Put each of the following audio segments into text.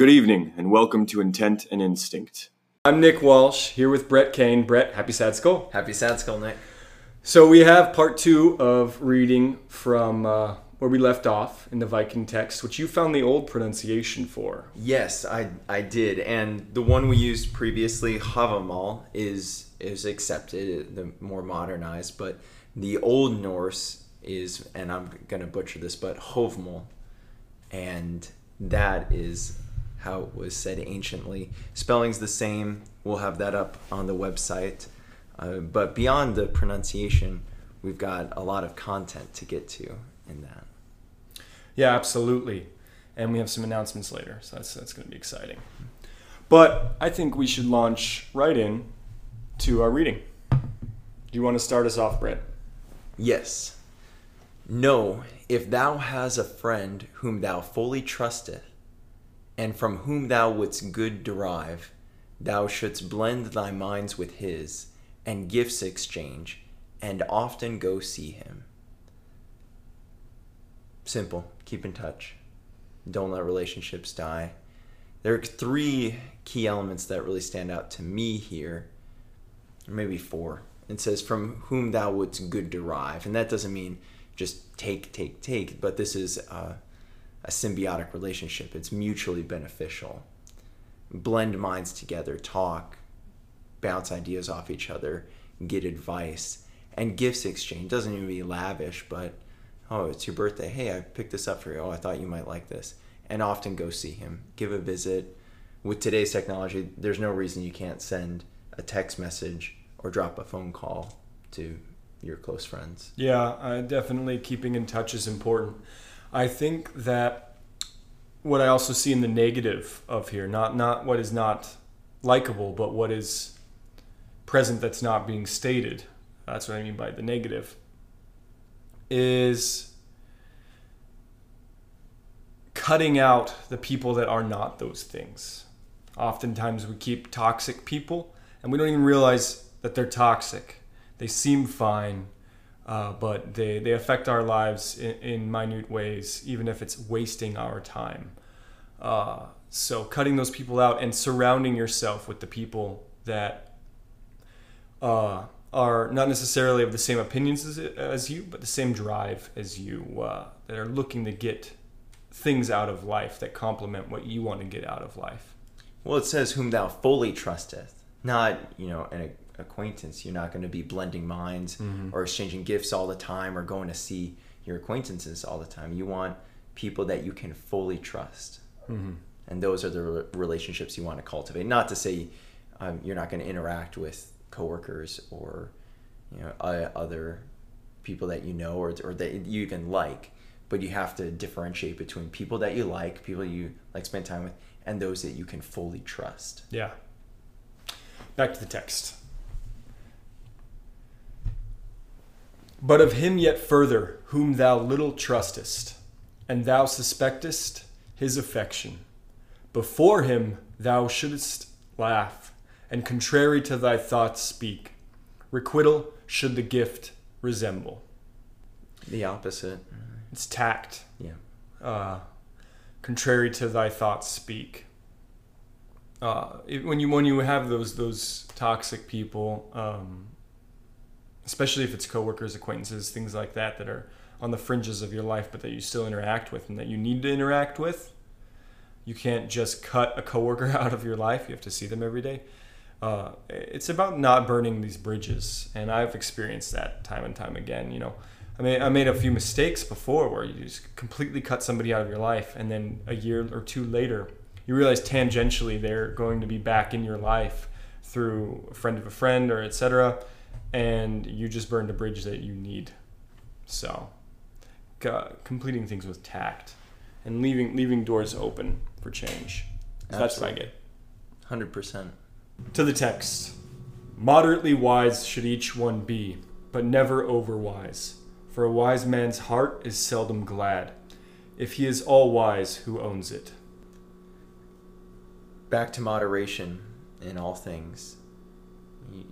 Good evening, and welcome to Intent and Instinct. I'm Nick Walsh, here with Brett Kane. Brett, happy sad skull. Happy sad skull, Nick. So we have part two of reading from uh, where we left off in the Viking text, which you found the old pronunciation for. Yes, I I did, and the one we used previously, Havamal, is is accepted, the more modernized, but the Old Norse is, and I'm gonna butcher this, but Hovmal, and that is how it was said anciently. Spelling's the same. We'll have that up on the website. Uh, but beyond the pronunciation, we've got a lot of content to get to in that. Yeah, absolutely. And we have some announcements later, so that's that's going to be exciting. But I think we should launch right in to our reading. Do you want to start us off, Brett? Yes. Know if thou has a friend whom thou fully trusteth, and from whom thou wouldst good derive, thou shouldst blend thy minds with his, and gifts exchange, and often go see him. Simple. Keep in touch. Don't let relationships die. There are three key elements that really stand out to me here, or maybe four. It says, From whom thou wouldst good derive. And that doesn't mean just take, take, take, but this is a, a symbiotic relationship. It's mutually beneficial. Blend minds together, talk, bounce ideas off each other, get advice, and gifts exchange. Doesn't even be lavish, but oh, it's your birthday. Hey, I picked this up for you. Oh, I thought you might like this. And often go see him, give a visit. With today's technology, there's no reason you can't send a text message or drop a phone call to your close friends. Yeah, uh, definitely keeping in touch is important. I think that what I also see in the negative of here, not not what is not likable, but what is present that's not being stated. That's what I mean by the negative. Is cutting out the people that are not those things. Oftentimes we keep toxic people and we don't even realize that they're toxic. They seem fine, uh, but they, they affect our lives in, in, minute ways, even if it's wasting our time. Uh, so, cutting those people out and surrounding yourself with the people that uh, are not necessarily of the same opinions as, as you, but the same drive as you, uh, that are looking to get things out of life that complement what you want to get out of life. Well, it says, Whom thou fully trusteth, not, you know, an acquaintance. You're not going to be blending minds mm-hmm. or exchanging gifts all the time or going to see your acquaintances all the time. You want people that you can fully trust. Mm-hmm. And those are the relationships you want to cultivate. Not to say um, you're not going to interact with coworkers or you know other people that you know or, or that you even like but you have to differentiate between people that you like, people you like spend time with, and those that you can fully trust. Yeah. Back to the text. But of him yet further, whom thou little trustest, and thou suspectest his affection. Before him thou shouldst laugh, and contrary to thy thoughts speak. Requital should the gift resemble. The opposite. It's tact. Yeah. Uh, contrary to thy thoughts speak. Uh, it, when you when you have those those toxic people, um, especially if it's coworkers, acquaintances, things like that that are on the fringes of your life, but that you still interact with and that you need to interact with, you can't just cut a coworker out of your life. You have to see them every day. Uh, it's about not burning these bridges, and I've experienced that time and time again. You know, I mean, I made a few mistakes before where you just completely cut somebody out of your life, and then a year or two later, you realize tangentially they're going to be back in your life through a friend of a friend or etc. And you just burned a bridge that you need. So, completing things with tact and leaving leaving doors open for change. That's what I get. Hundred percent. To the text. Moderately wise should each one be, but never overwise. for a wise man's heart is seldom glad, if he is all wise who owns it. Back to moderation in all things.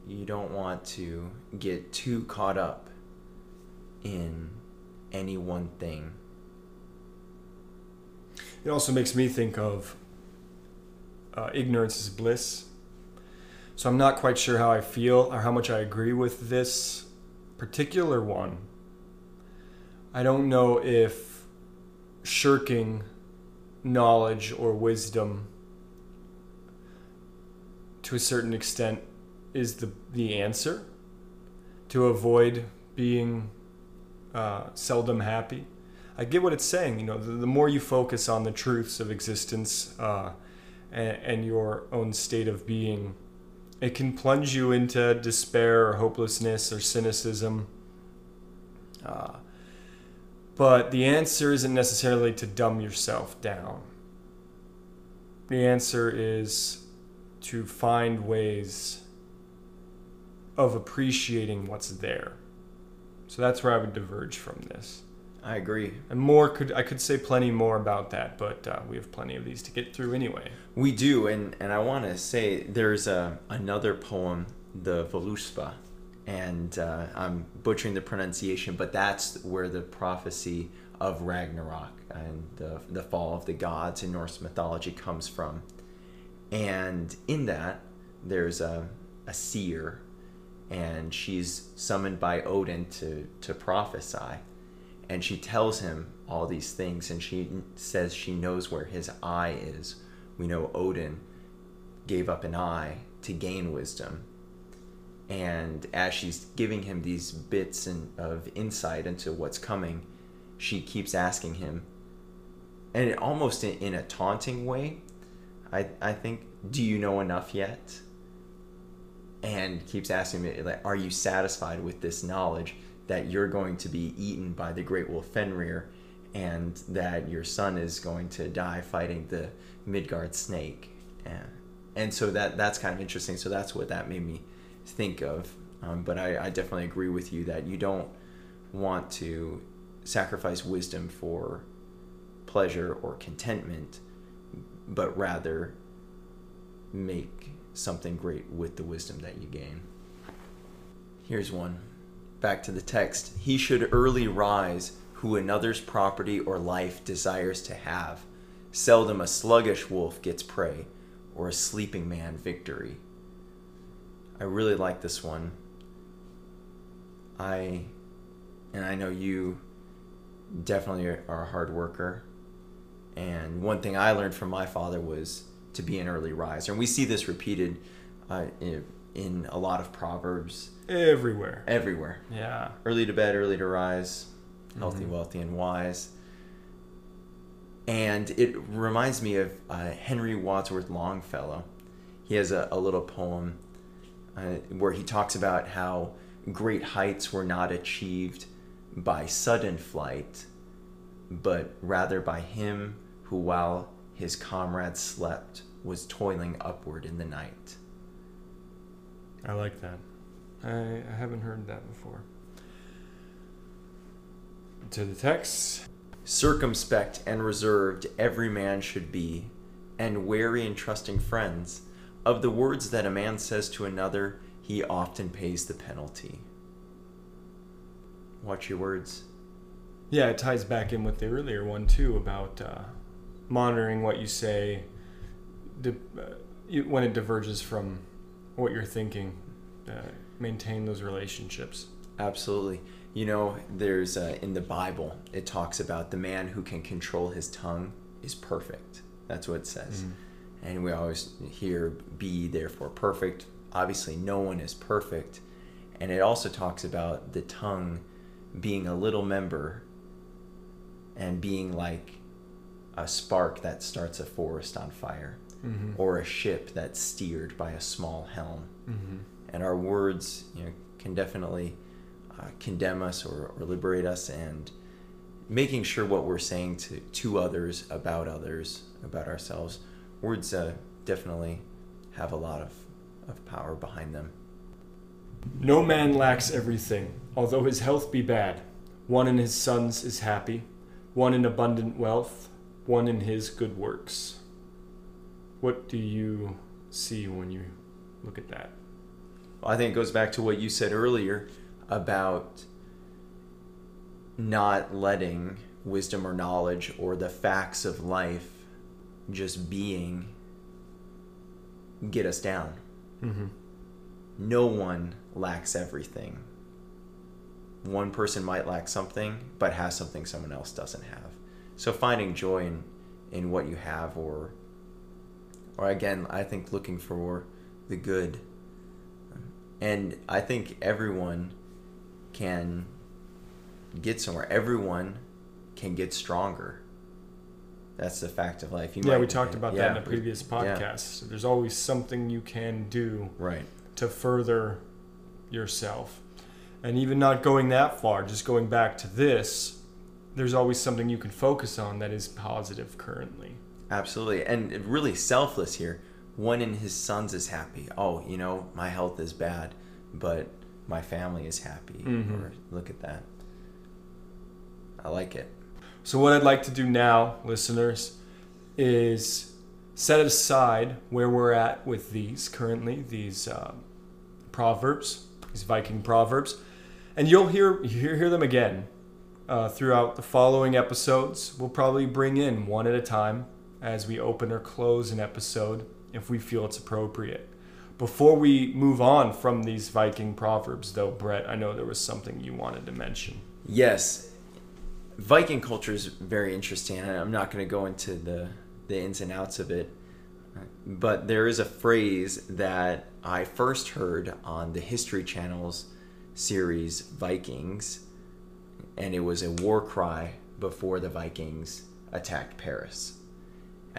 You don't want to get too caught up in any one thing. It also makes me think of uh, ignorance is bliss. So I'm not quite sure how I feel or how much I agree with this particular one. I don't know if shirking knowledge or wisdom to a certain extent is the the answer to avoid being uh, seldom happy. I get what it's saying. You know, the, the more you focus on the truths of existence uh, and, and your own state of being, it can plunge you into despair or hopelessness or cynicism. Uh, but the answer isn't necessarily to dumb yourself down. The answer is to find ways of appreciating what's there. So that's where I would diverge from this. I agree. And more could I could say plenty more about that, but uh, we have plenty of these to get through anyway. We do, and and I want to say there's a another poem, the Voluspa, and uh, I'm butchering the pronunciation, but that's where the prophecy of Ragnarok and the the fall of the gods in Norse mythology comes from. And in that, there's a a seer, and she's summoned by Odin to to prophesy. And she tells him all these things and she says she knows where his eye is. We know odin gave up an eye to gain wisdom. And as she's giving him these bits in, of insight into what's coming she keeps asking him and almost in, in a taunting way I, I think do you know enough yet and keeps asking me like are you satisfied with this knowledge that you're going to be eaten by the great wolf Fenrir and that your son is going to die fighting the Midgard snake. And, and so that that's kind of interesting. So that's what that made me think of. Um, but I, I definitely agree with you that you don't want to sacrifice wisdom for pleasure or contentment, but rather make something great with the wisdom that you gain. Here's one back to the text, he should early rise who another's property or life desires to have. Seldom a sluggish wolf gets prey, or a sleeping man victory. I really like this one. I, and I know you definitely are a hard worker. And one thing I learned from my father was to be an early riser. And we see this repeated uh, in, in a lot of Proverbs Everywhere. everywhere. Yeah. Early to bed, early to rise, healthy, Mhm. wealthy, and wise. And it reminds me of uh, Henry Wadsworth Longfellow. He has a, a little poem uh, where he talks about how great heights were not achieved by sudden flight, but rather by him who, while his comrades slept, was toiling upward in the night. I like that. I, I haven't heard that before. To the text. Circumspect and reserved every man should be, and wary in trusting friends. Of the words that a man says to another, he often pays the penalty. Watch your words. Yeah, it ties back in with the earlier one too about uh, monitoring what you say when it diverges from what you're thinking. Uh, maintain those relationships. Absolutely. You know, there's uh, in the Bible, it talks about the man who can control his tongue is perfect. That's what it says. Mhm. And we always hear, be therefore perfect. Obviously, no one is perfect. And it also talks about the tongue being a little member and being like a spark that starts a forest on fire Mm-hmm. or a ship that's steered by a small helm mm-hmm. and our words you know can definitely uh, condemn us or, or liberate us and making sure what we're saying to, to others about others about ourselves words uh, definitely have a lot of, of power behind them No man lacks everything, although his health be bad. One in his sons is happy, one in abundant wealth, one in his good works. What do you see when you look at that? Well, i think it goes back to what you said earlier about not letting wisdom or knowledge or the facts of life just being get us down. Mm-hmm. No one lacks everything. One person might lack something, but has something someone else doesn't have. So finding joy in, in what you have, or, or again, I think looking for the good. And I think everyone can get somewhere. Everyone can get stronger. That's the fact of life. You yeah, might- we talked about that in a previous yeah. podcast. There's always something you can do Right. to further yourself. And even not going that far, just going back to this, there's always something you can focus on that is positive currently. Absolutely. And really selfless here. One in his sons is happy. Oh, you know, my health is bad, but my family is happy. Mhm. Or look at that. I like it. So, what I'd like to do now, listeners, is set aside where we're at with these currently, these uh, proverbs, these Viking proverbs, and you'll hear hear, hear them again uh, throughout the following episodes. We'll probably bring in one at a time as we open or close an episode if we feel it's appropriate. Before we move on from these Viking proverbs, though, Brett, I know there was something you wanted to mention. Yes. Viking culture is very interesting, and I'm not going to go into the, the ins and outs of it. But there is a phrase that I first heard on the History Channel's series Vikings, and it was a war cry before the Vikings attacked Paris.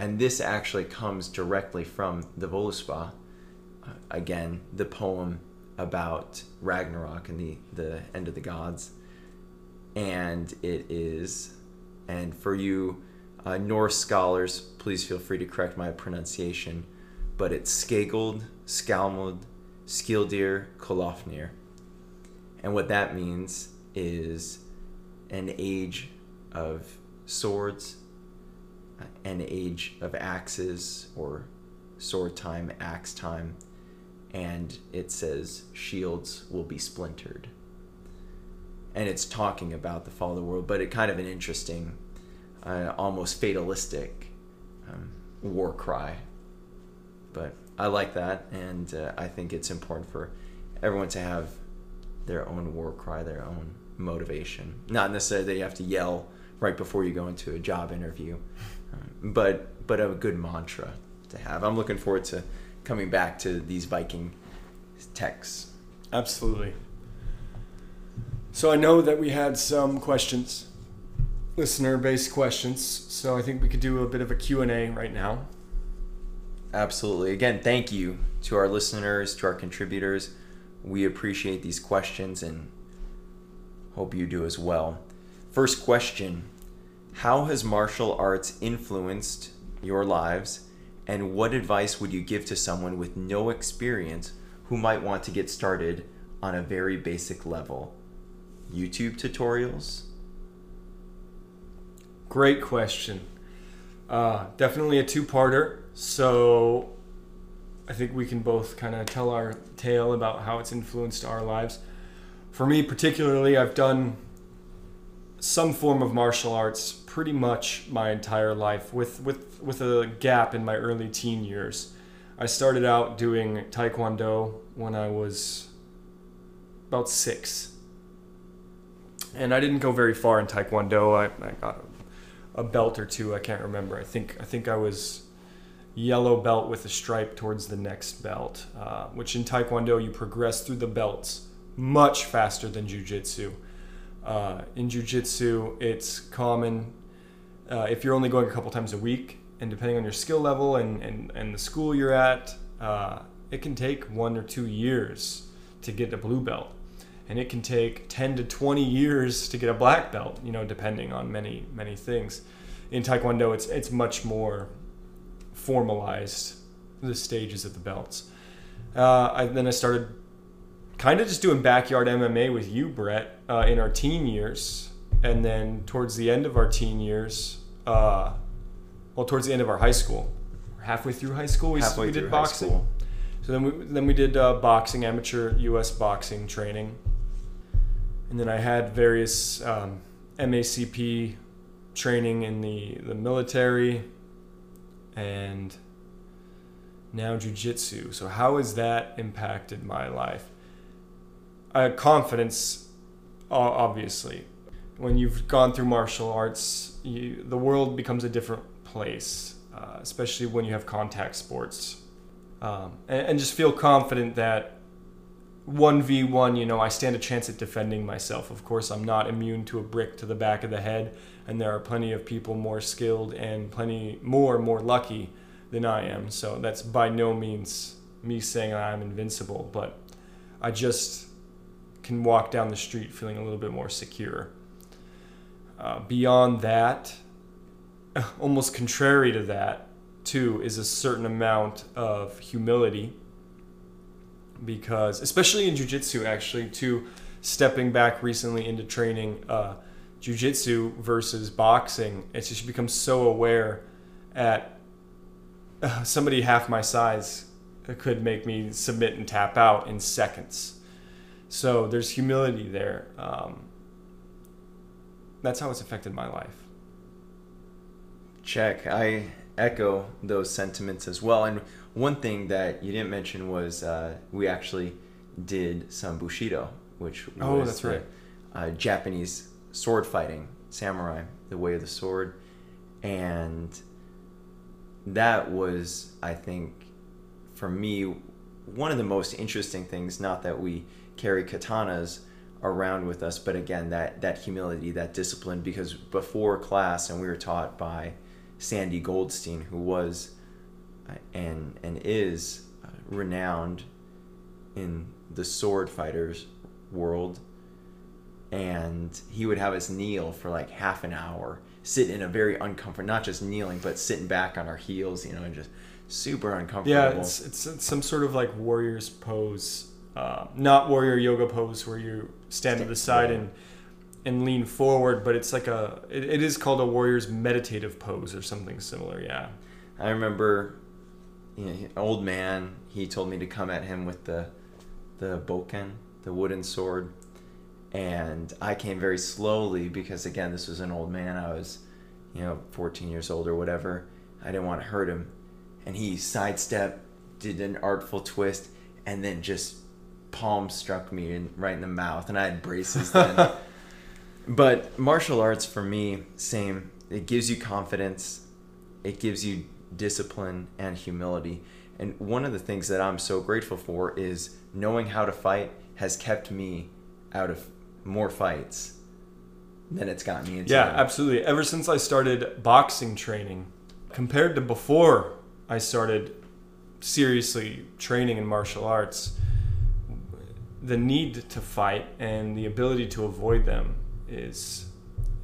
And this actually comes directly from the Voluspa, uh, again, the poem about Ragnarok and the, the end of the gods. And it is and for you uh, norse scholars please feel free to correct my pronunciation but it's skageld skalmud skildir kolofnir. And what that means is an age of swords an age of axes or sword time axe time and it says shields will be splintered and it's talking about the fall of the world, but it kind of an interesting, uh, almost fatalistic um, war cry. But I like that, and uh, I think it's important for everyone to have their own war cry, their own motivation. Not necessarily that you have to yell right before you go into a job interview, but but a good mantra to have. I'm looking forward to coming back to these Viking texts. Absolutely. So I know that we had some questions, listener-based questions. So I think we could do a bit of a Q&A right now. Absolutely. Again, thank you to our listeners, to our contributors. We appreciate these questions and hope you do as well. First question How has martial arts influenced your lives, and what advice would you give to someone with no experience who might want to get started on a very basic level? YouTube tutorials? Great question. Uh, definitely a two-parter. So I think we can both kind of tell our tale about how it's influenced our lives. For me, particularly, I've done some form of martial arts pretty much my entire life, with with with a gap in my early teen years. I started out doing taekwondo when I was about six, and I didn't go very far in taekwondo. I, I got a, a belt or two. I can't remember. I think I think I was yellow belt with a stripe towards the next belt, uh, which in taekwondo you progress through the belts much faster than jujitsu. Uh, in jujitsu, it's common uh, if you're only going a couple times a week, and depending on your skill level and, and, and the school you're at, uh, it can take one or two years to get a blue belt. And it can take 10 to 20 years to get a black belt, you know, depending on many, many things. In Taekwondo, it's, it's much more formalized, the stages of the belts. Uh, I, then I started kind of just doing backyard MMA with you, Brett, uh, in our teen years, and then towards the end of our teen years, uh, well, towards the end of our high school, halfway through high school, we, we did boxing. So then we then we did uh, boxing, amateur U.S. boxing training, and then I had various um, MACP training in the the military, and now jujitsu. So how has that impacted my life? Confidence, obviously. When you've gone through martial arts, you, the world becomes a different place, uh, especially when you have contact sports. Um, and, and just feel confident that 1v1, you know, I stand a chance at defending myself. Of course, I'm not immune to a brick to the back of the head, and there are plenty of people more skilled and plenty more more lucky than I am. So that's by no means me saying I'm invincible, but I just can walk down the street feeling a little bit more secure. Uh, beyond that, almost contrary to that, too, is a certain amount of humility because especially in jiu-jitsu actually to stepping back recently into training uh, jiu-jitsu versus boxing it's just become so aware at uh, somebody half my size could make me submit and tap out in seconds so there's humility there um, that's how it's affected my life Check. I echo those sentiments as well. And one thing that you didn't mention was uh, we actually did some bushido, which was Oh, that's the, right. uh, Japanese sword fighting, samurai, the way of the sword, and that was, I think, for me, one of the most interesting things. Not that we carry katanas around with us, but again, that that humility, that discipline. Because before class, and we were taught by Sandy Goldstein, who was uh, and and is uh, renowned in the sword fighters world and he would have us kneel for like half an hour sit in a very uncomfortable not just kneeling but sitting back on our heels you know and just super uncomfortable Yeah, it's, it's it's some sort of like warrior's pose, uh, not warrior yoga pose where you stand to the side and and lean forward, but it's like a it, it is called a warrior's meditative pose or something similar. Yeah. i remember you know, an old man he told me to come at him with the the bokken the wooden sword and i came very slowly because again this was an old man i was you know 14 years old or whatever i didn't want to hurt him and he sidestepped did an artful twist and then just palm struck me in, right in the mouth and i had braces then. But martial arts for me same. It gives you confidence it gives you discipline and humility. And one of the things that i'm so grateful for is knowing how to fight has kept me out of more fights than it's gotten me into. Yeah, absolutely. Ever since I started boxing training, compared to before I started seriously training in martial arts, the need to fight and the ability to avoid them is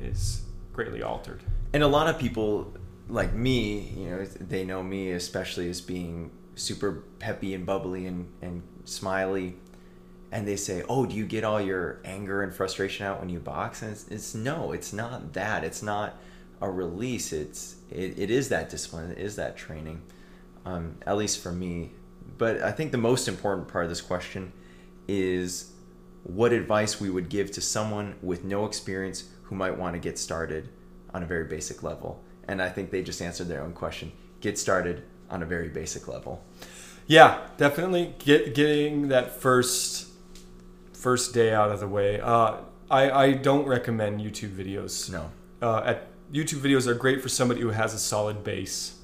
is greatly altered. and a lot of people like me you know they know me especially as being super peppy and bubbly and, and smiley. And they say oh do you get all your anger and frustration out when you box? And it's, it's no it's not that. It's not a release. It's it, it is that discipline. It is that training um, at least for me. But i think the most important part of this question is what advice we would give to someone with no experience who might want to get started on a very basic level. And I think they just answered their own question. Get started on a very basic level. Yeah, definitely get getting that first first day out of the way. Uh, I I don't recommend YouTube videos. No. Uh, at YouTube videos are great for somebody who has a solid base.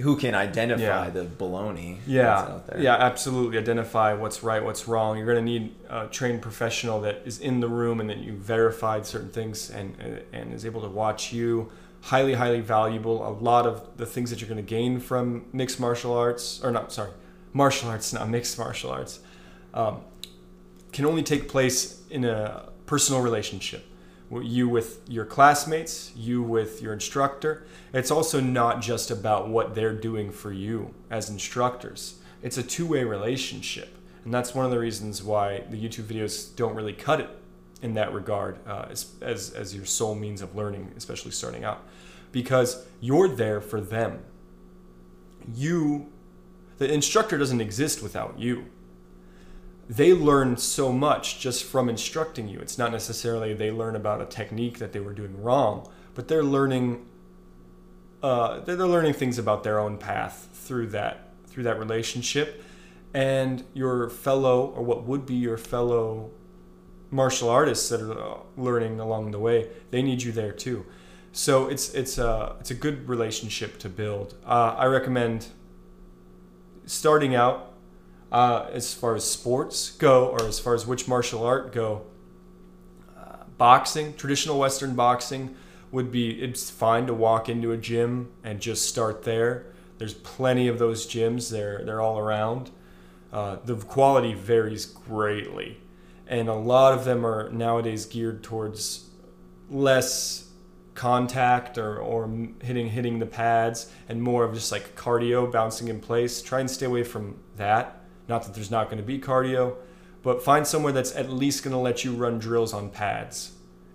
Who can identify Yeah. the baloney that's Yeah, out there? yeah, absolutely. Identify what's right, what's wrong. You're going to need a trained professional that is in the room and that you verified certain things and and is able to watch you. Highly, highly valuable. A lot of the things that you're going to gain from mixed martial arts, or not, sorry, martial arts, not mixed martial arts, um, can only take place in a personal relationship. You with your classmates, you with your instructor. It's also not just about what they're doing for you as instructors. It's a two-way relationship, and that's one of the reasons why the YouTube videos don't really cut it in that regard uh, as, as as your sole means of learning, especially starting out, because you're there for them. You, the instructor doesn't exist without you they learn so much just from instructing you. It's not necessarily they learn about a technique that they were doing wrong, but they're learning uh, they're learning things about their own path through that through that relationship, and your fellow or what would be your fellow martial artists that are learning along the way, they need you there too. So it's it's a it's a good relationship to build. Uh, I recommend starting out uh, as far as sports go, or as far as which martial art go. Uh, boxing, traditional Western boxing, would be it's fine to walk into a gym and just start there. There's plenty of those gyms. They're they're all around. Uh, the quality varies greatly, and a lot of them are nowadays geared towards less contact or, or hitting hitting the pads and more of just like cardio bouncing in place try and stay away from that not that there's not going to be cardio but find somewhere that's at least going to let you run drills on pads.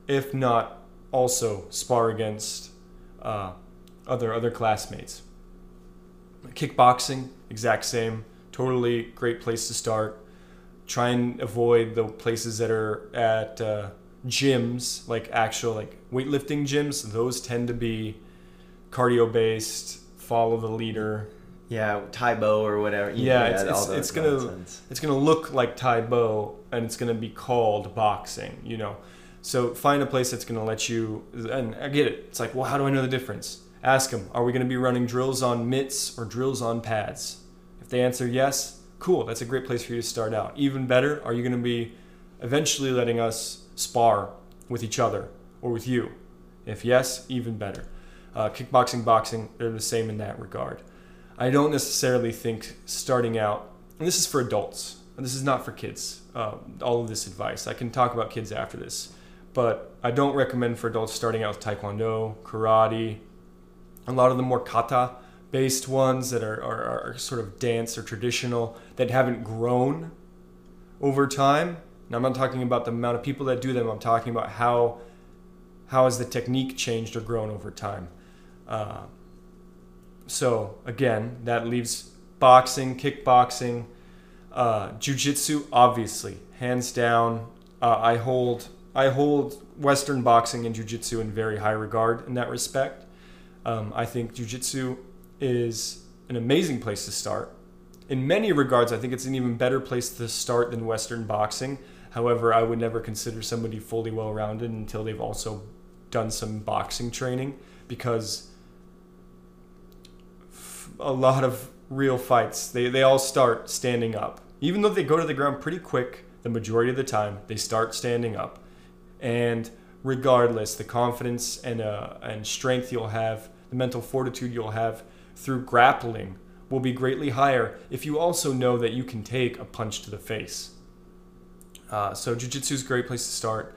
If not also spar against uh, other other classmates. Kickboxing exact same. Totally great place to start. Try and avoid the places that are at uh, gyms, like actual like weightlifting gyms, those tend to be cardio based, follow the leader. Yeah, Tae Bo or whatever. Yeah, it's, it's, it's gonna nonsense. it's gonna look like Tae Bo and it's gonna be called boxing. You know, so find a place that's gonna let you. And I get it. It's like, well, how do I know the difference? Ask them. Are we gonna be running drills on mitts or drills on pads? If they answer yes, cool. That's a great place for you to start out. Even better, are you gonna be eventually letting us spar with each other or with you? If yes, even better. Uh, kickboxing, boxing, they're the same in that regard. I don't necessarily think starting out, and this is for adults, this is not for kids, uh, all of this advice. I can talk about kids after this, but I don't recommend for adults starting out with taekwondo, karate, a lot of the more kata based ones that are, are, are sort of dance or traditional that haven't grown over time now, I'm not talking about the amount of people that do them. I'm talking about how how has the technique changed or grown over time. Uh, so again, that leaves boxing, kickboxing, uh, jujitsu. Obviously, hands down, uh, I hold I hold Western boxing and jujitsu in very high regard in that respect. Um, I think jujitsu is an amazing place to start. In many regards, I think it's an even better place to start than Western boxing However, I would never consider somebody fully well rounded until they've also done some boxing training because a lot of real fights, they, they all start standing up. Even though they go to the ground pretty quick, the majority of the time, they start standing up. And regardless, the confidence and, uh, and strength you'll have, the mental fortitude you'll have through grappling will be greatly higher if you also know that you can take a punch to the face. Uh, so jujitsu is a great place to start.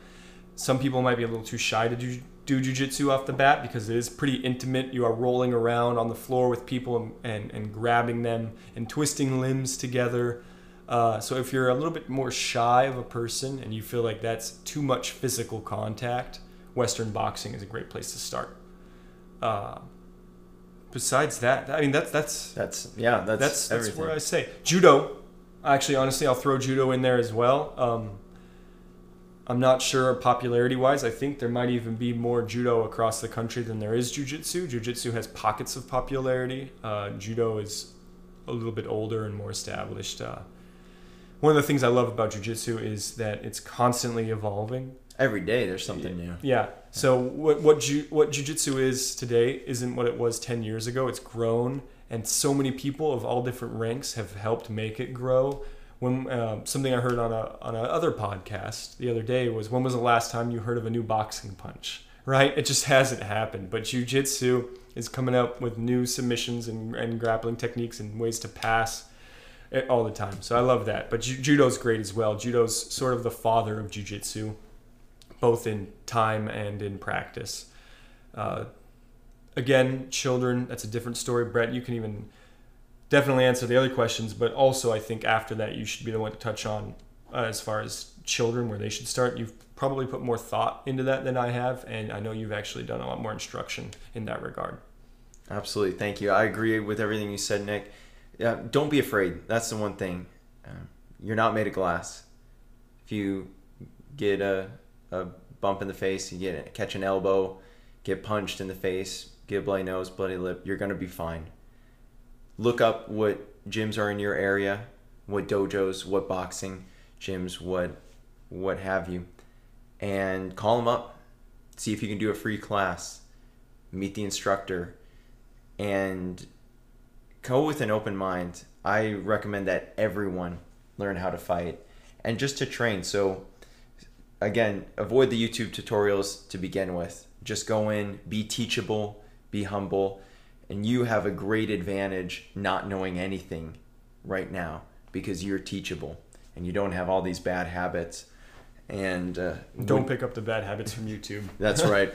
Some people might be a little too shy to do, do jujitsu off the bat because it is pretty intimate. You are rolling around on the floor with people and, and, and grabbing them and twisting limbs together. Uh, so if you're a little bit more shy of a person and you feel like that's too much physical contact, Western boxing is a great place to start. Uh, besides that, I mean that's that's that's yeah that's that's, that's where I say judo Actually, honestly, I'll throw judo in there as well. Um, I'm not sure popularity wise. I think there might even be more judo across the country than there is jujitsu. Jujitsu has pockets of popularity. Uh, judo is a little bit older and more established. Uh, one of the things I love about jujitsu is that it's constantly evolving. Every day there's something new. Yeah. So what what ju- what jujitsu is today isn't what it was 10 years ago. It's grown and so many people of all different ranks have helped make it grow. When uh, something I heard on a on another podcast the other day was, when was the last time you heard of a new boxing punch? Right? It just hasn't happened. But jujitsu is coming up with new submissions and, and grappling techniques and ways to pass all the time. So I love that. But judo's great as well. Judo's sort of the father of jujitsu, both in time and in practice. Uh, again, children, that's a different story. Brett, you can even definitely answer the other questions, but also I think after that, you should be the one to touch on uh, as far as children, where they should start. You've probably put more thought into that than I have, and I know you've actually done a lot more instruction in that regard. Absolutely. Thank you. I agree with everything you said, Nick. Yeah, don't be afraid. That's the one thing. Uh, you're not made of glass. If you get a, a bump in the face, you get catch an elbow, get punched in the face, get a bloody nose, bloody lip, you're to be fine. Look up what gyms are in your area, what dojos, what boxing gyms, what what have you, and call them up. See if you can do a free class. Meet the instructor, and go with an open mind. I recommend that everyone learn how to fight and just to train. So again, avoid the YouTube tutorials to begin with. Just go in, be teachable, be humble, and you have a great advantage not knowing anything right now because you're teachable and you don't have all these bad habits. And uh, don't pick up the bad habits from YouTube. That's right.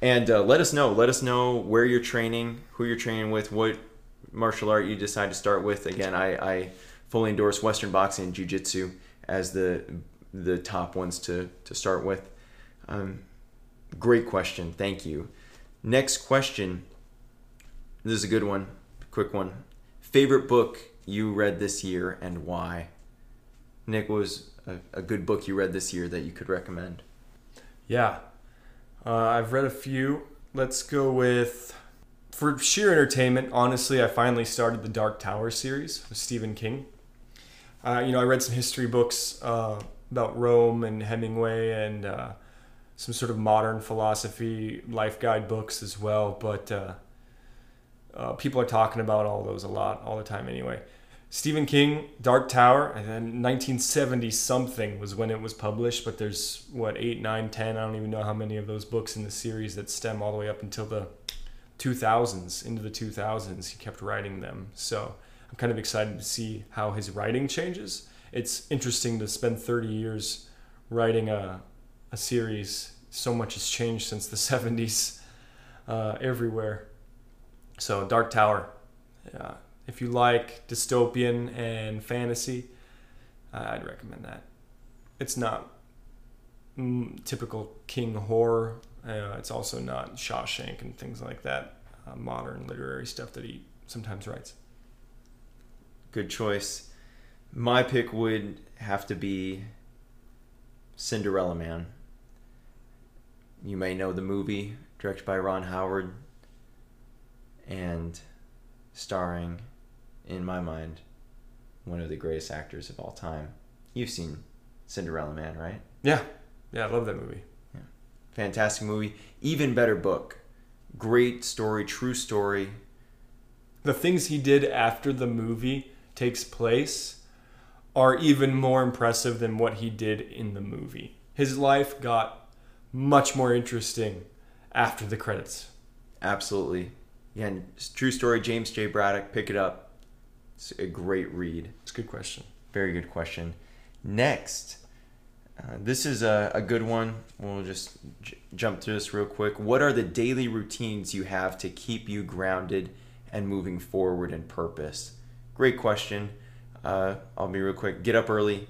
And uh, let us know. Let us know where you're training, who you're training with, what martial art you decide to start with. Again, I, I fully endorse Western boxing and Jiu Jitsu as the the top ones to to start with. Um, great question, thank you. Next question. This is a good one, quick one. Favorite book you read this year and why? Nick, was a, a good book you read this year that you could recommend? Yeah, uh, I've read a few. Let's go with for sheer entertainment. Honestly, I finally started the Dark Tower series with Stephen King. Uh, you know, I read some history books uh, about Rome and Hemingway and uh, some sort of modern philosophy life guide books as well. But uh, people are talking about all those a lot all the time anyway. Stephen King, Dark Tower, and then 1970 something was when it was published, but there's what, 8, 9, 10, I don't even know how many of those books in the series that stem all the way up until the 2000s, into the 2000s. He kept writing them. So I'm kind of excited to see how his writing changes. It's interesting to spend 30 years writing a, a series. So much has changed since the 70s uh, everywhere. So, Dark Tower. Uh, if you like dystopian and fantasy, I'd recommend that. It's not mm, typical King horror. Uh, it's also not Shawshank and things like that. Uh, modern literary stuff that he sometimes writes good choice. My pick would have to be Cinderella Man. You may know the movie, directed by Ron Howard, and starring, in my mind, one of the greatest actors of all time. You've seen Cinderella Man, right? Yeah. Yeah, I love that movie. Yeah. Fantastic movie. Even better book. Great story, true story. The things he did after the movie takes place are even more impressive than what he did in the movie. His life got much more interesting after the credits. Absolutely. Yeah, and true story, James J. Braddock, pick it up. It's a great read. It's a good question. Very good question. Next, uh, this is a, a good one. We'll just j- jump through this real quick. What are the daily routines you have to keep you grounded and moving forward in purpose? Great question. Uh, I'll be real quick. Get up early,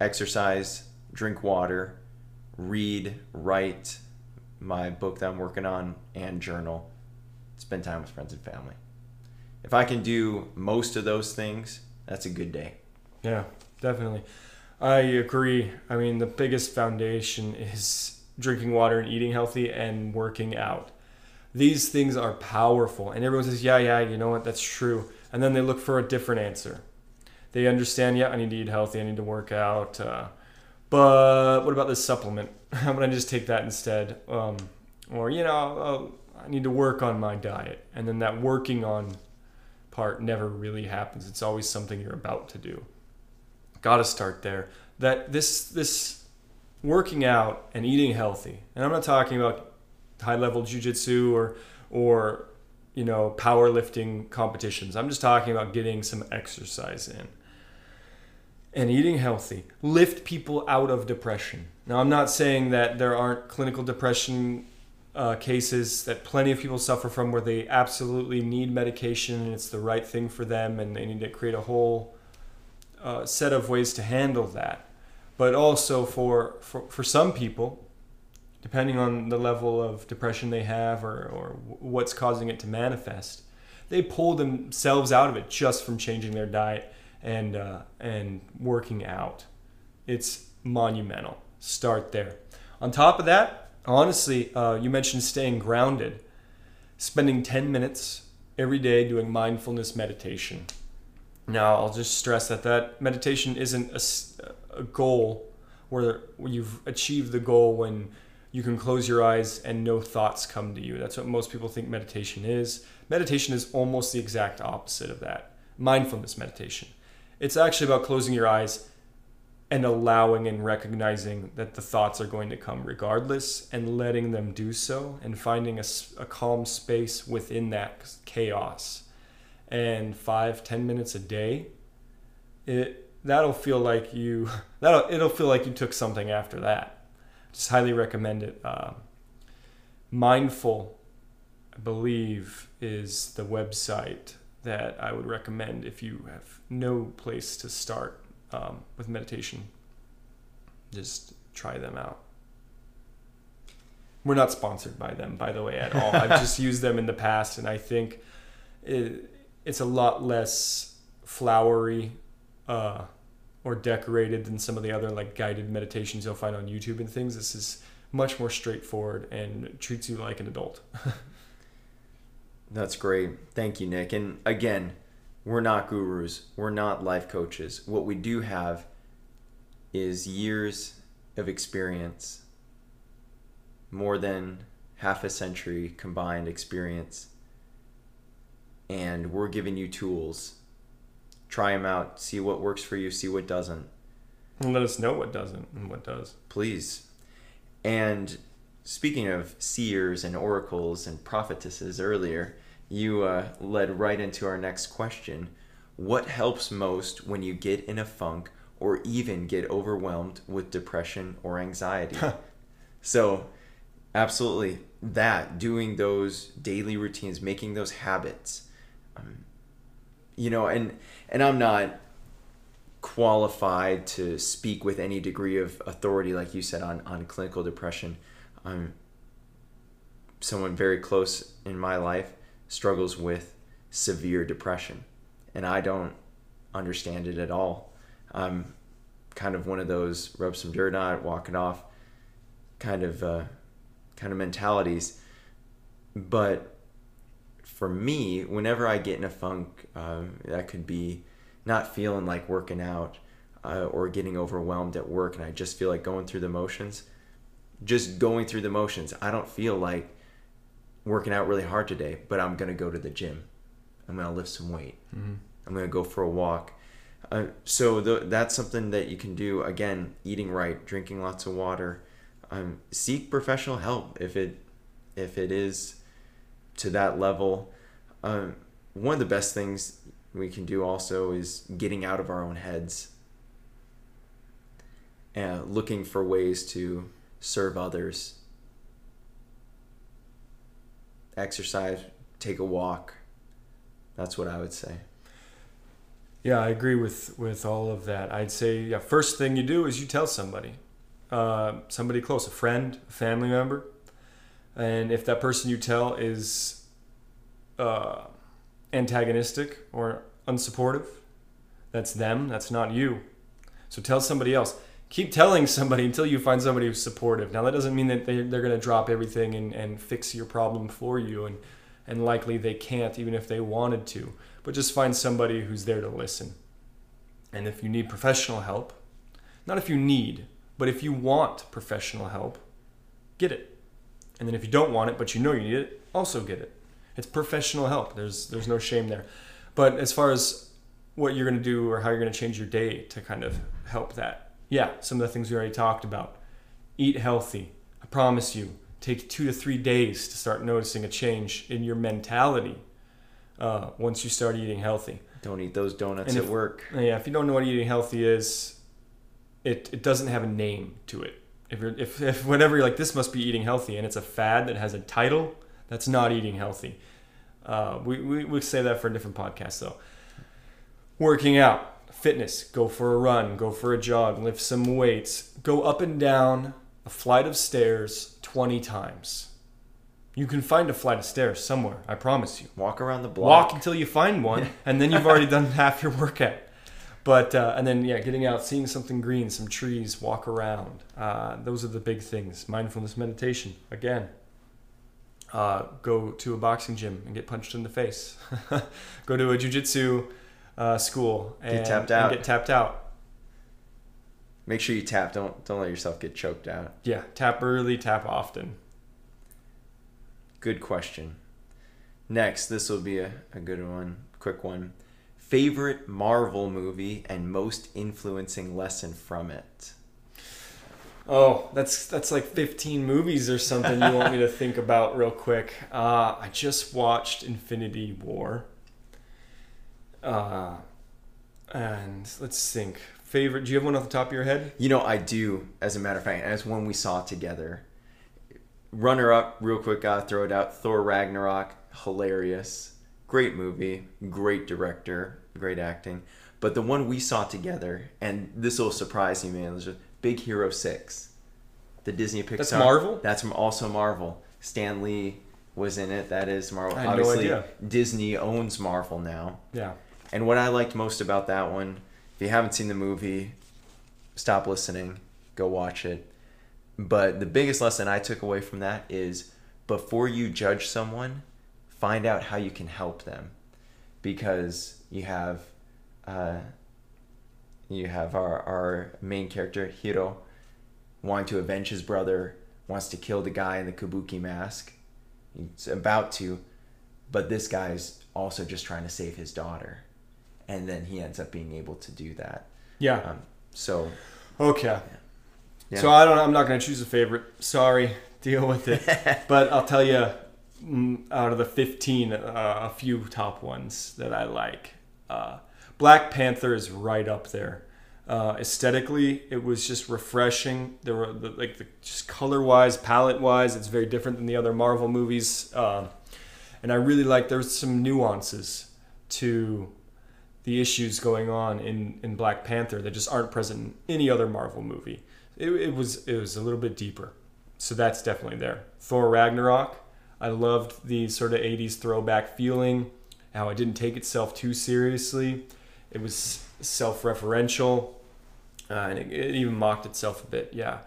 exercise, drink water, read, write my book that I'm working on, and journal. Spend time with friends and family. If I can do most of those things, that's a good day. Yeah, definitely. I agree. I mean, the biggest foundation is drinking water and eating healthy and working out. These things are powerful. And everyone says, yeah, yeah, you know what? That's true and then they look for a different answer. They understand, yeah, I need to eat healthy, I need to work out, uh, but what about this supplement? How about I just take that instead? Um, or you know, uh, I need to work on my diet, and then that working on part never really happens. It's always something you're about to do. Got to start there. That this this working out and eating healthy, and I'm not talking about high level jujitsu or or you know, powerlifting competitions. I'm just talking about getting some exercise in and eating healthy. Lift people out of depression. Now, I'm not saying that there aren't clinical depression uh, cases that plenty of people suffer from where they absolutely need medication and it's the right thing for them and they need to create a whole uh, set of ways to handle that. But also for, for, for some people, depending on the level of depression they have or, or what's causing it to manifest, they pull themselves out of it just from changing their diet and uh, and working out. It's monumental. Start there. On top of that, honestly, uh, you mentioned staying grounded. Spending 10 minutes every day doing mindfulness meditation. Now, I'll just stress that that meditation isn't a, a goal where you've achieved the goal when you can close your eyes and no thoughts come to you. That's what most people think meditation is. Meditation is almost the exact opposite of that mindfulness meditation. It's actually about closing your eyes and allowing and recognizing that the thoughts are going to come regardless and letting them do so and finding a, a calm space within that chaos. And five ten minutes a day it that'll feel like you that'll it'll feel like you took something after that. Just highly recommend it. Uh, mindful i believe is the website that i would recommend if you have no place to start um, with meditation, just try them out. We're not sponsored by them, by the way, at all. I've just used them in the past, and I think it, it's a lot less flowery uh, or decorated than some of the other like guided meditations you'll find on YouTube and things. This is much more straightforward and treats you like an adult. That's great. Thank you, Nick. And again, we're not gurus, we're not life coaches. What we do have is years of experience, more than half a century combined experience. And we're giving you tools. Try them out, see what works for you, see what doesn't. And let us know what doesn't and what does. Please. And speaking of seers and oracles and prophetesses earlier, you uh, led right into our next question. What helps most when you get in a funk or even get overwhelmed with depression or anxiety? so, absolutely, that doing those daily routines, making those habits. Um, you know, and and I'm not qualified to speak with any degree of authority, like you said, on on clinical depression. I'm someone very close in my life struggles with severe depression, and I don't understand it at all. I'm kind of one of those rub some dirt on it, walk it off kind of uh, kind of mentalities. But for me, whenever I get in a funk, uh, that could be not feeling like working out uh, or getting overwhelmed at work, and I just feel like going through the motions. Just going through the motions. I don't feel like working out really hard today, but I'm gonna go to the gym. I'm gonna lift some weight. Mm-hmm. I'm gonna go for a walk. Uh, so the, that's something that you can do. Again, eating right, drinking lots of water. Um, seek professional help if it if it is to that level. Um, one of the best things we can do also is getting out of our own heads and looking for ways to serve others exercise, take a walk. That's what I would say. Yeah, I agree with with all of that. I'd say yeah, first thing you do is you tell somebody, uh, somebody close, a friend, a family member, and if that person you tell is uh, antagonistic or unsupportive, that's them. That's not you. So tell somebody else keep telling somebody until you find somebody who's supportive. Now that doesn't mean that they, they're going to drop everything and, and fix your problem for you, and and likely they can't even if they wanted to. But just find somebody who's there to listen. And if you need professional help, not if you need, but if you want professional help, get it. And then if you don't want it but you know you need it, also get it. It's professional help. There's there's no shame there. But as far as what you're going to do or how you're going to change your day to kind of help that yeah, some of the things we already talked about. Eat healthy. I promise you, take two to three days to start noticing a change in your mentality uh, once you start eating healthy. Don't eat those donuts at work. Yeah, if you don't know what eating healthy is, it, it doesn't have a name to it. If you're if, if whenever you're like this must be eating healthy and it's a fad that has a title, that's not eating healthy. Uh, we, we we say that for a different podcast though. Working out fitness, go for a run, go for a jog, lift some weights, go up and down a flight of stairs 20 times. You can find a flight of stairs somewhere, I promise you. Walk around the block. Walk until you find one, and then you've already done half your workout. But, uh, and then, yeah, getting out, seeing something green, some trees, walk around. Uh, those are the big things. Mindfulness meditation, again. uh, go to a boxing gym and get punched in the face. go to a jujitsu uh, school and Get tapped out. get tapped out. Make sure you tap. Don't don't let yourself get choked out. Yeah, tap early, tap often. Good question. Next, this will be a, a good one, quick one. Favorite Marvel movie and most influencing lesson from it? Oh, that's that's like 15 movies or something you want me to think about real quick. Uh, I just watched Infinity War. Uh, and let's think. Favorite? Do you have one off the top of your head? You know, I do, as a matter of fact, and it's one we saw together. Runner up, real quick, gotta throw it out. Thor Ragnarok, hilarious. Great movie, great director, great acting. But the one we saw together, and this will surprise you, man, there's Big Hero 6. The Disney Pixar. That's Marvel? That's from also Marvel. Stan Lee was in it. That is Marvel. I had no idea. Disney owns Marvel now. Yeah. And what I liked most about that one, if you haven't seen the movie, stop listening, go watch it. But the biggest lesson I took away from that is before you judge someone, find out how you can help them. Because you have uh, you have our, our main character, Hiro, wanting to avenge his brother, wants to kill the guy in the kabuki mask. He's about to, but this guy's also just trying to save his daughter. And then he ends up being able to do that. Yeah. Um, so, Okay. yeah. So I don't. I'm not going to choose a favorite. Sorry. Deal with it. but I'll tell you, out of the 15, uh, a few top ones that I like. Uh, Black Panther is right up there. Uh, aesthetically, it was just refreshing. There were the, like the just color wise, palette wise, it's very different than the other Marvel movies. Um, and I really like there's some nuances to the issues going on in, in Black Panther that just aren't present in any other Marvel movie. It, it was it was a little bit deeper, so that's definitely there. Thor Ragnarok, I loved the sort of '80s throwback feeling, how it didn't take itself too seriously. It was self-referential, uh, and it, it even mocked itself a bit. Yeah.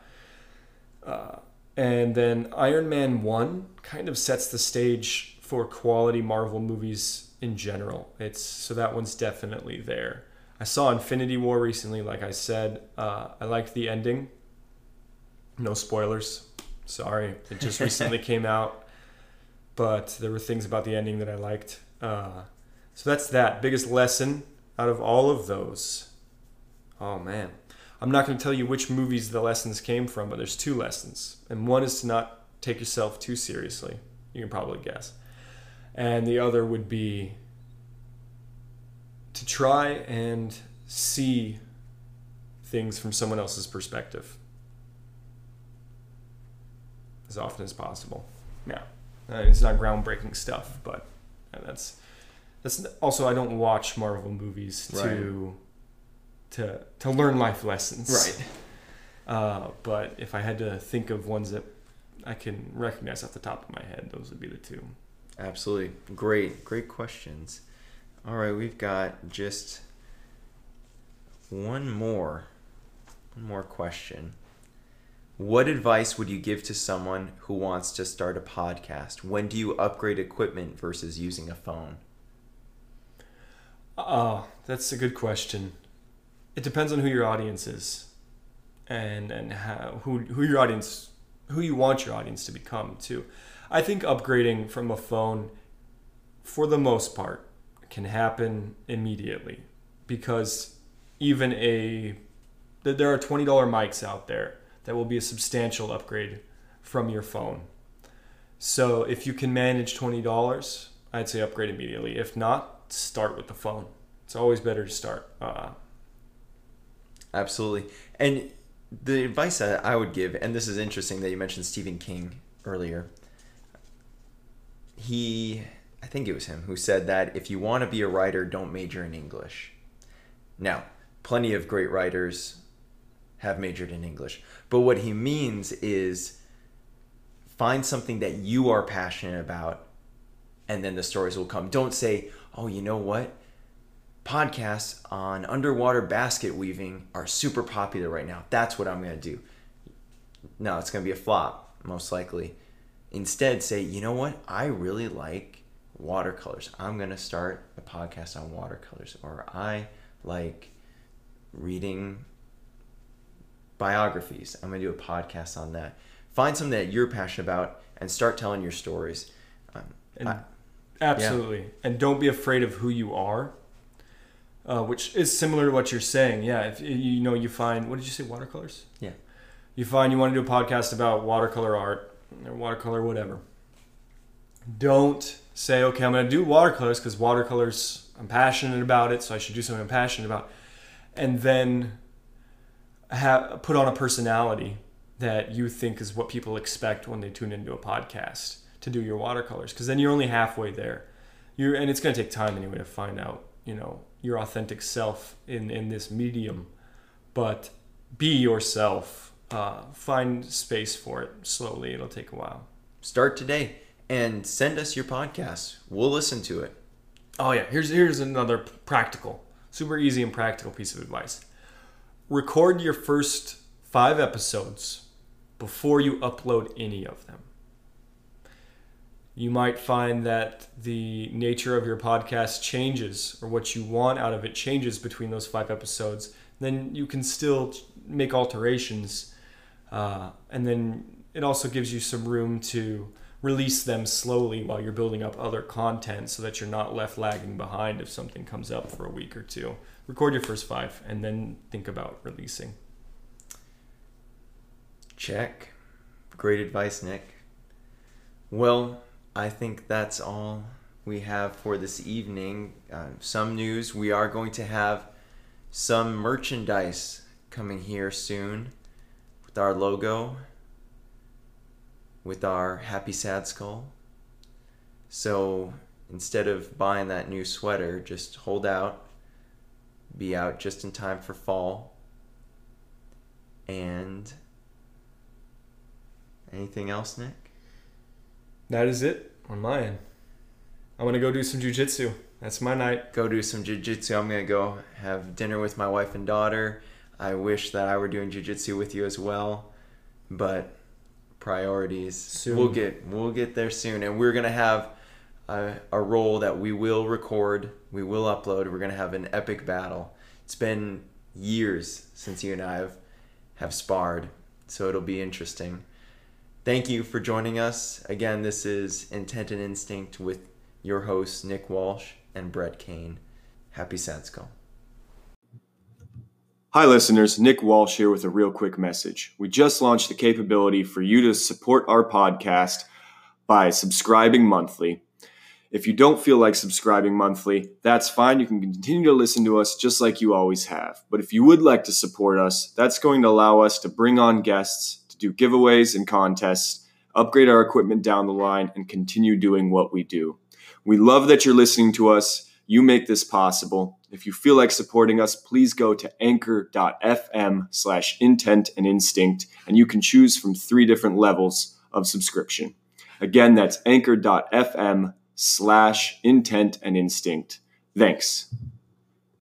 Uh, and then Iron Man 1 kind of sets the stage for quality Marvel movies in general. It's so that one's definitely there. I saw Infinity War recently, like I said. Uh, I liked the ending. No spoilers. Sorry, it just recently came out, but there were things about the ending that I liked. Uh, so that's that biggest lesson out of all of those. Oh man, I'm not going to tell you which movies the lessons came from, but there's two lessons, and one is to not take yourself too seriously. You can probably guess, and the other would be to try and see things from someone else's perspective as often as possible. Yeah, uh, it's not groundbreaking stuff, but that's that's also I don't watch Marvel movies to to to learn life lessons. Right. Uh, but if I had to think of ones that I can recognize off the top of my head, those would be the two. Absolutely. Great, great questions. All right, we've got just one more one more question. What advice would you give to someone who wants to start a podcast? When do you upgrade equipment versus using a phone? Uh, oh, that's a good question. It depends on who your audience is, and and how who who your audience who you want your audience to become too. I think upgrading from a phone, for the most part, can happen immediately, because even a th- there are twenty dollar mics out there that will be a substantial upgrade from your phone. So if you can manage twenty dollars, I'd say upgrade immediately. If not, start with the phone. It's always better to start. Uh, Absolutely. And the advice that I would give, and this is interesting that you mentioned Stephen King earlier. He, I think it was him, who said that if you want to be a writer, don't major in English. Now, plenty of great writers have majored in English. But what he means is find something that you are passionate about, and then the stories will come. Don't say, oh, you know what? podcasts on underwater basket weaving are super popular right now. That's what I'm going to do. No, it's going to be a flop, most likely. Instead, say, you know what? I really like watercolors. I'm going to start a podcast on watercolors. Or I like reading biographies. I'm going to do a podcast on that. Find something that you're passionate about and start telling your stories. Um, And I- absolutely. And don't be afraid of who you are, uh, which is similar to what you're saying. Yeah, if you know you find what did you say watercolors? Yeah. You find you want to do a podcast about watercolor art or watercolor whatever. Don't say okay, I'm going to do watercolors because watercolors I'm passionate about it, so I should do something I'm passionate about, and then have put on a personality that you think is what people expect when they tune into a podcast to do your watercolors because then you're only halfway there. You're and it's going to take time anyway to find out you know your authentic self in in this medium. But be yourself uh, find space for it slowly it'll take a while start today and send us your podcast. We'll listen to it. Oh yeah, here's here's another practical, super easy and practical piece of advice. Record your first 5 episodes before you upload any of them. You might find that the nature of your podcast changes or what you want out of it changes between those 5 episodes. Then you can still make alterations uh, and then it also gives you some room to release them slowly while you're building up other content so that you're not left lagging behind if something comes up for a week or two. Record your first five and then think about releasing. Check. Great advice, Nick. Well, I think that's all we have for this evening. Uh, some news we are going to have some merchandise coming here soon with our logo, with our Happy Sad Skull. So instead of buying that new sweater, just hold out, be out just in time for fall, and anything else, Nick? That is it on my end. I'm gonna go do some jujitsu. That's my night. go do some jujitsu. I'm gonna go have dinner with my wife and daughter. I wish that I were doing jujitsu with you as well, but priorities. Soon. We'll get we'll get there soon, and we're gonna have a, a roll that we will record. We will upload. We're gonna have an epic battle. It's been years since you and I have have sparred, so it'll be interesting. Thank you for joining us. Again, this is Intent and Instinct with your hosts, Nick Walsh and Brett Kane. Happy Skull. Hi, listeners. Nick Walsh here with a real quick message. We just launched the capability for you to support our podcast by subscribing monthly. If you don't feel like subscribing monthly, that's fine. You can continue to listen to us just like you always have. But if you would like to support us, that's going to allow us to bring on guests, to do giveaways and contests, upgrade our equipment down the line, and continue doing what we do. We love that you're listening to us. You make this possible. If you feel like supporting us, please go to anchor.fm slash intent and instinct, and you can choose from three different levels of subscription. Again, that's anchor.fm slash intent and instinct. Thanks.